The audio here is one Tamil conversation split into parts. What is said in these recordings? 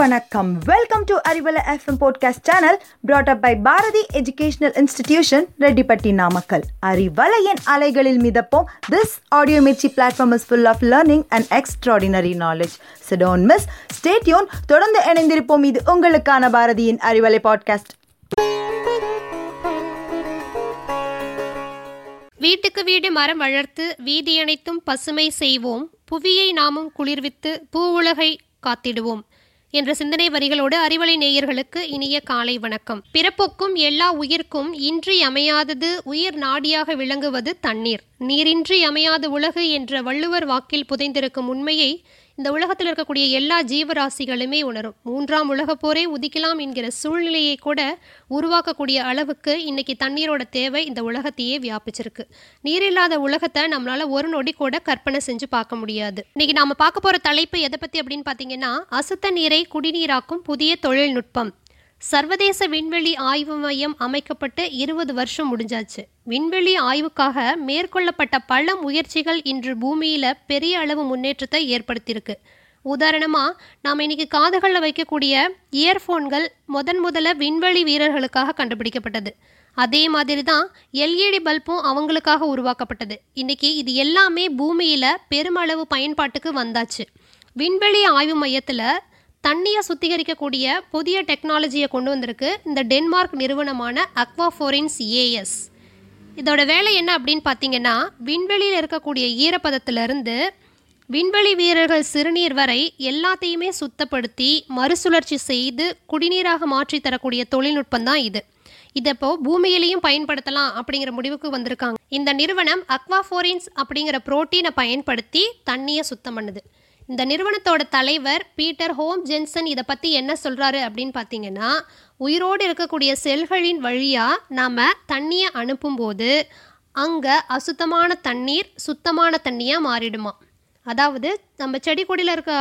வணக்கம். Welcome to Arivalai FM podcast channel brought up by Bharathi educational institution Rettipatti Namakkal அறிவலையின் அலைகளில் மிதப்போம். This audio Mirchi platform is full of learning and extraordinary knowledge so don't miss stay tuned தொடர்ந்து இணைந்திருப்போம். இது உங்களுக்கான பாரதியின் அறிவலை பாட்காஸ்ட் வீட்டுக்கு வீடு மரம் வளர்த்து வீதியனைத்தும் பசுமை செய்வோம். புவியை நாமும் குளிர்வித்து பூவுலகை காத்திடுவோம். என்ற சிந்தனை வரிகளோடு அறிவலை நேயர்களுக்கு இனிய காலை வணக்கம். பிறப்புக்கும் எல்லா உயிர்க்கும் இன்றி அமையாதது உயிர் நாடியாக விளங்குவது தண்ணீர். நீரின்றி அமையாது உலகு என்ற வள்ளுவர் வாக்கில் புதைந்திருக்கும் உண்மையை இந்த உலகத்தில் இருக்கக்கூடிய எல்லா ஜீவராசிகளுமே உணரும். மூன்றாம் உலகப் போரே உதிக்கலாம் என்கிற சூழ்நிலையை கூட உருவாக்கக்கூடிய அளவுக்கு இன்னைக்கு தண்ணீரோட தேவை இந்த உலகத்தையே வியாபிச்சிருக்கு. நீர் இல்லாத உலகத்தை நம்மளால ஒரு நொடி கூட கற்பனை செஞ்சு பார்க்க முடியாது. இன்னைக்கு நாம பார்க்க போற தலைப்பு எதை பத்தி அப்படின்னு பாத்தீங்கன்னா அசுத்த நீரை குடிநீராக்கும் புதிய தொழில்நுட்பம். சர்வதேச விண்வெளி ஆய்வு மையம் அமைக்கப்பட்டு இருபது வருஷம் முடிஞ்சாச்சு. விண்வெளி ஆய்வுக்காக மேற்கொள்ளப்பட்ட பல முயற்சிகள் இன்று பூமியில பெரிய அளவு முன்னேற்றத்தை ஏற்படுத்தியிருக்கு. உதாரணமா நாம் இன்னைக்கு காதுகளில் வைக்கக்கூடிய இயர்ஃபோன்கள் முதன் முதல்ல விண்வெளி வீரர்களுக்காக கண்டுபிடிக்கப்பட்டது. அதே மாதிரி தான் எல்இடி பல்பும் அவங்களுக்காக உருவாக்கப்பட்டது. இன்னைக்கு இது எல்லாமே பூமியில பெருமளவு பயன்பாட்டுக்கு வந்தாச்சு. விண்வெளி ஆய்வு மையத்தில் தண்ணியை சுத்திகரிக்கக்கூடிய புதிய டெக்னாலஜியை கொண்டு வந்திருக்கு. இந்த டென்மார்க் நிறுவனமான அக்வாஃபோரின்ஸ் ஏஎஸ் இதோட வேலை என்ன அப்படின்னு பார்த்தீங்கன்னா விண்வெளியில் இருக்கக்கூடிய ஈரப்பதத்திலிருந்து விண்வெளி வீரர்கள் சிறுநீர் வரை எல்லாத்தையுமே சுத்தப்படுத்தி மறுசுழற்சி செய்து குடிநீராக மாற்றி தரக்கூடிய தொழில்நுட்பம் தான் இது. இதை பூமியிலையும் பயன்படுத்தலாம் அப்படிங்கிற முடிவுக்கு வந்திருக்காங்க. இந்த நிறுவனம் அக்வாஃபோரின்ஸ் அப்படிங்கிற புரோட்டீனை பயன்படுத்தி தண்ணியை சுத்தம் பண்ணுது. இந்த நிறுவனத்தோட தலைவர் பீட்டர் ஹோம் ஜென்சன் இதை பற்றி என்ன சொல்கிறாரு அப்படின்னு பார்த்தீங்கன்னா உயிரோடு இருக்கக்கூடிய செல்களின் வழியாக நாம் தண்ணியை அனுப்பும்போது அங்கே அசுத்தமான தண்ணீர் சுத்தமான தண்ணியாக மாறிடுமா? அதாவது நம்ம செடி கொடியில் இருக்க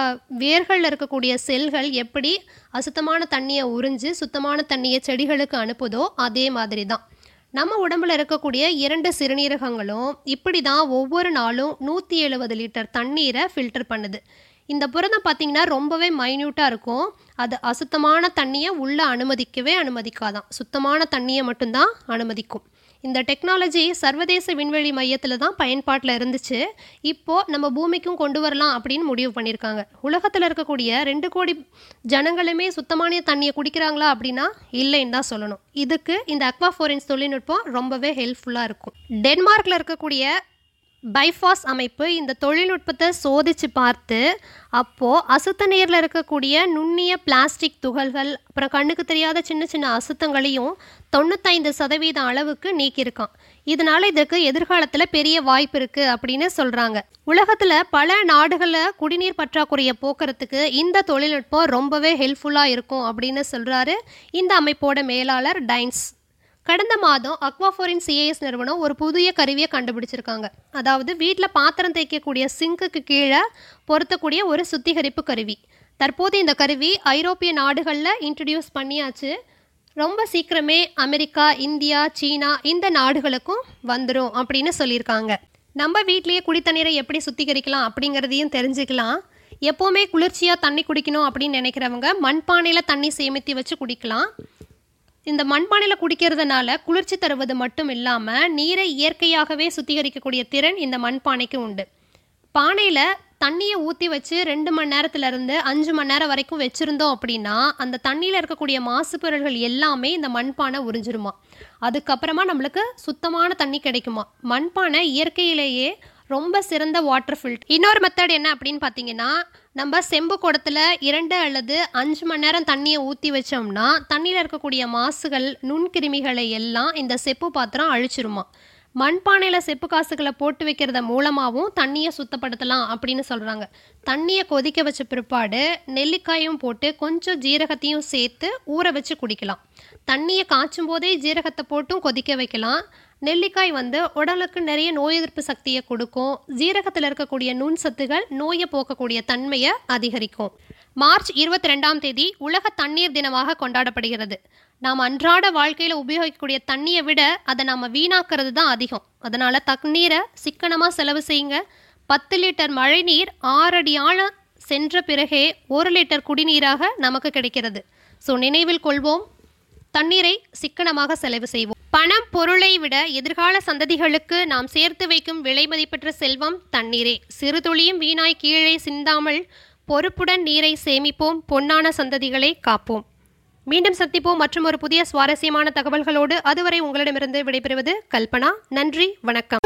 வேர்களில் இருக்கக்கூடிய செல்கள் எப்படி அசுத்தமான தண்ணியை உறிஞ்சு சுத்தமான தண்ணியை செடிகளுக்கு அனுப்புதோ அதே மாதிரி தான் நம்ம உடம்புல இருக்கக்கூடிய இரண்டு சிறுநீரகங்களும் இப்படி தான் ஒவ்வொரு நாளும் நூற்றி எழுபது லிட்டர் தண்ணீரை ஃபில்டர் பண்ணுது. இந்த புரதம் பார்த்திங்கன்னா ரொம்பவே மைன்யூட்டாக இருக்கும். அது அசுத்தமான தண்ணியை உள்ளே அனுமதிக்கவே அனுமதிக்காதான். சுத்தமான தண்ணியை மட்டும்தான் அனுமதிக்கும். இந்த டெக்னாலஜி சர்வதேச விண்வெளி மையத்தில் தான் பயன்பாட்டில் இருந்துச்சு. இப்போது நம்ம பூமிக்கும் கொண்டு வரலாம் அப்படின்னு முடிவு பண்ணியிருக்காங்க உலகத்தில் இருக்கக்கூடிய ரெண்டு கோடி ஜனங்களுமே சுத்தமான தண்ணியை குடிக்கிறாங்களா அப்படின்னா இல்லைன்னு தான் சொல்லணும். இதுக்கு இந்த அக்வாஃபோரன்ஸ் தொழில்நுட்பம் ரொம்பவே ஹெல்ப்ஃபுல்லாக இருக்கும். டென்மார்க்கில் இருக்கக்கூடிய பைஃபாஸ் அமைப்பு இந்த தொழில்நுட்பத்தை சோதித்து பார்த்து அப்போது அசுத்த நீரில் இருக்கக்கூடிய நுண்ணிய பிளாஸ்டிக் துகள்கள் அப்புறம் கண்ணுக்கு தெரியாத சின்ன சின்ன அசுத்தங்களையும் தொண்ணூத்தைந்து சதவீத அளவுக்கு நீக்கியிருக்கான். இதனால் இதற்கு எதிர்காலத்தில் பெரிய வாய்ப்பு இருக்குது அப்படின்னு சொல்கிறாங்க உலகத்தில் பல நாடுகளில் குடிநீர் பற்றாக்குறையை போக்குறதுக்கு இந்த தொழில்நுட்பம் ரொம்பவே ஹெல்ப்ஃபுல்லாக இருக்கும் அப்படின்னு சொல்கிறாரு இந்த அமைப்போட மேலாளர் டைன்ஸ். கடந்த மாதம் அக்வாஃபோரின் சிஏஎஸ் நிறுவனம் ஒரு புதிய கருவியை கண்டுபிடிச்சிருக்காங்க. அதாவது வீட்டில் பாத்திரம் தேய்க்கக்கூடிய சிங்குக்கு கீழே பொருத்தக்கூடிய ஒரு சுத்திகரிப்பு கருவி. தற்போது இந்த கருவி ஐரோப்பிய நாடுகளில் இன்ட்ரடியூஸ் பண்ணியாச்சு. ரொம்ப சீக்கிரமே அமெரிக்கா இந்தியா சீனா இந்த நாடுகளுக்கும் வந்துடும் அப்படின்னு சொல்லியிருக்காங்க. நம்ம வீட்லேயே குடித்தண்ணீரை எப்படி சுத்திகரிக்கலாம் அப்படிங்கிறதையும் தெரிஞ்சுக்கலாம். எப்போவுமே குளிர்ச்சியாக தண்ணி குடிக்கணும் அப்படின்னு நினைக்கிறவங்க மண்பானையில் தண்ணி சேமித்து வச்சு குடிக்கலாம். இந்த மண்பானையில் குடிக்கிறதுனால குளிர்ச்சி தருவது மட்டும் இல்லாமல் நீரை இயற்கையாகவே சுத்திகரிக்கக்கூடிய திறன் இந்த மண்பானைக்கு உண்டு. பானையில் தண்ணியை ஊற்றி வச்சு ரெண்டு மணி நேரத்துலேருந்து அஞ்சு மணி நேரம் வரைக்கும் வச்சுருந்தோம் அப்படின்னா அந்த தண்ணியில் இருக்கக்கூடிய மாசுப்பொருள்கள் எல்லாமே இந்த மண்பானை உறிஞ்சிருமா. அதுக்கப்புறமா நம்மளுக்கு சுத்தமான தண்ணி கிடைக்குமா. மண்பானை இயற்கையிலேயே ரொம்ப சிறந்த வாட்டர் ஃபில்ட் இன்னொரு மெத்தட் என்ன அப்படின்னு பார்த்தீங்கன்னா நம்ம செம்பு குடத்தில் இரண்டு அல்லது அஞ்சு மணி நேரம் தண்ணியை ஊற்றி வச்சோம்னா தண்ணியில் இருக்கக்கூடிய மாசுகள் நுண்கிருமிகளை எல்லாம் இந்த செப்பு பாத்திரம் அழிச்சிருமா. மண்பானையில் செப்பு காசுகளை போட்டு வைக்கிறத மூலமாகவும் தண்ணியை சுத்தப்படுத்தலாம் அப்படின்னு சொல்கிறாங்க தண்ணியை கொதிக்க வச்ச பிற்பாடு நெல்லிக்காயும் போட்டு கொஞ்சம் ஜீரகத்தையும் சேர்த்து ஊற வச்சு குடிக்கலாம். தண்ணியை காய்ச்சும் போதே ஜீரகத்தை போட்டும் கொதிக்க வைக்கலாம். நெல்லிக்காய் வந்து உடலுக்கு நிறைய நோய் எதிர்ப்பு சக்தியை கொடுக்கும். ஜீரகத்தில் இருக்கக்கூடிய நுண் சத்துகள் நோயை போக்கக்கூடிய தன்மையை அதிகரிக்கும். மார்ச் இருபத்தி ரெண்டாம் தேதி உலக தண்ணீர் தினமாக கொண்டாடப்படுகிறது. நாம் அன்றாட வாழ்க்கையில் உபயோகிக்கக்கூடிய தண்ணியை விட அதை நாம் வீணாக்கிறது தான் அதிகம். அதனால் தண்ணீரை சிக்கனமாக செலவு செய்யுங்க. பத்து லிட்டர் மழைநீர் ஆறடி ஆழம் சென்ற பிறகே ஒரு லிட்டர் குடிநீராக நமக்கு கிடைக்கிறது. ஸோ நினைவில் கொள்வோம். தண்ணீரை சிக்கனமாக செலவு செய்வோம். பணம் பொருளை விட எதிர்கால சந்ததிகளுக்கு நாம் சேர்த்து வைக்கும் விலை மதிப்பற்ற செல்வம் தண்ணீரே. சிறு துளியும் வீணாய் கீழே சிந்தாமல் பொறுப்புடன் நீரை சேமிப்போம் பொன்னான சந்ததிகளை காப்போம். மீண்டும் சந்திப்போம். மற்றும் ஒரு புதிய சுவாரஸ்யமான தகவல்களோடு அதுவரை உங்களிடமிருந்து விடைபெறுவது கல்பனா. நன்றி வணக்கம்.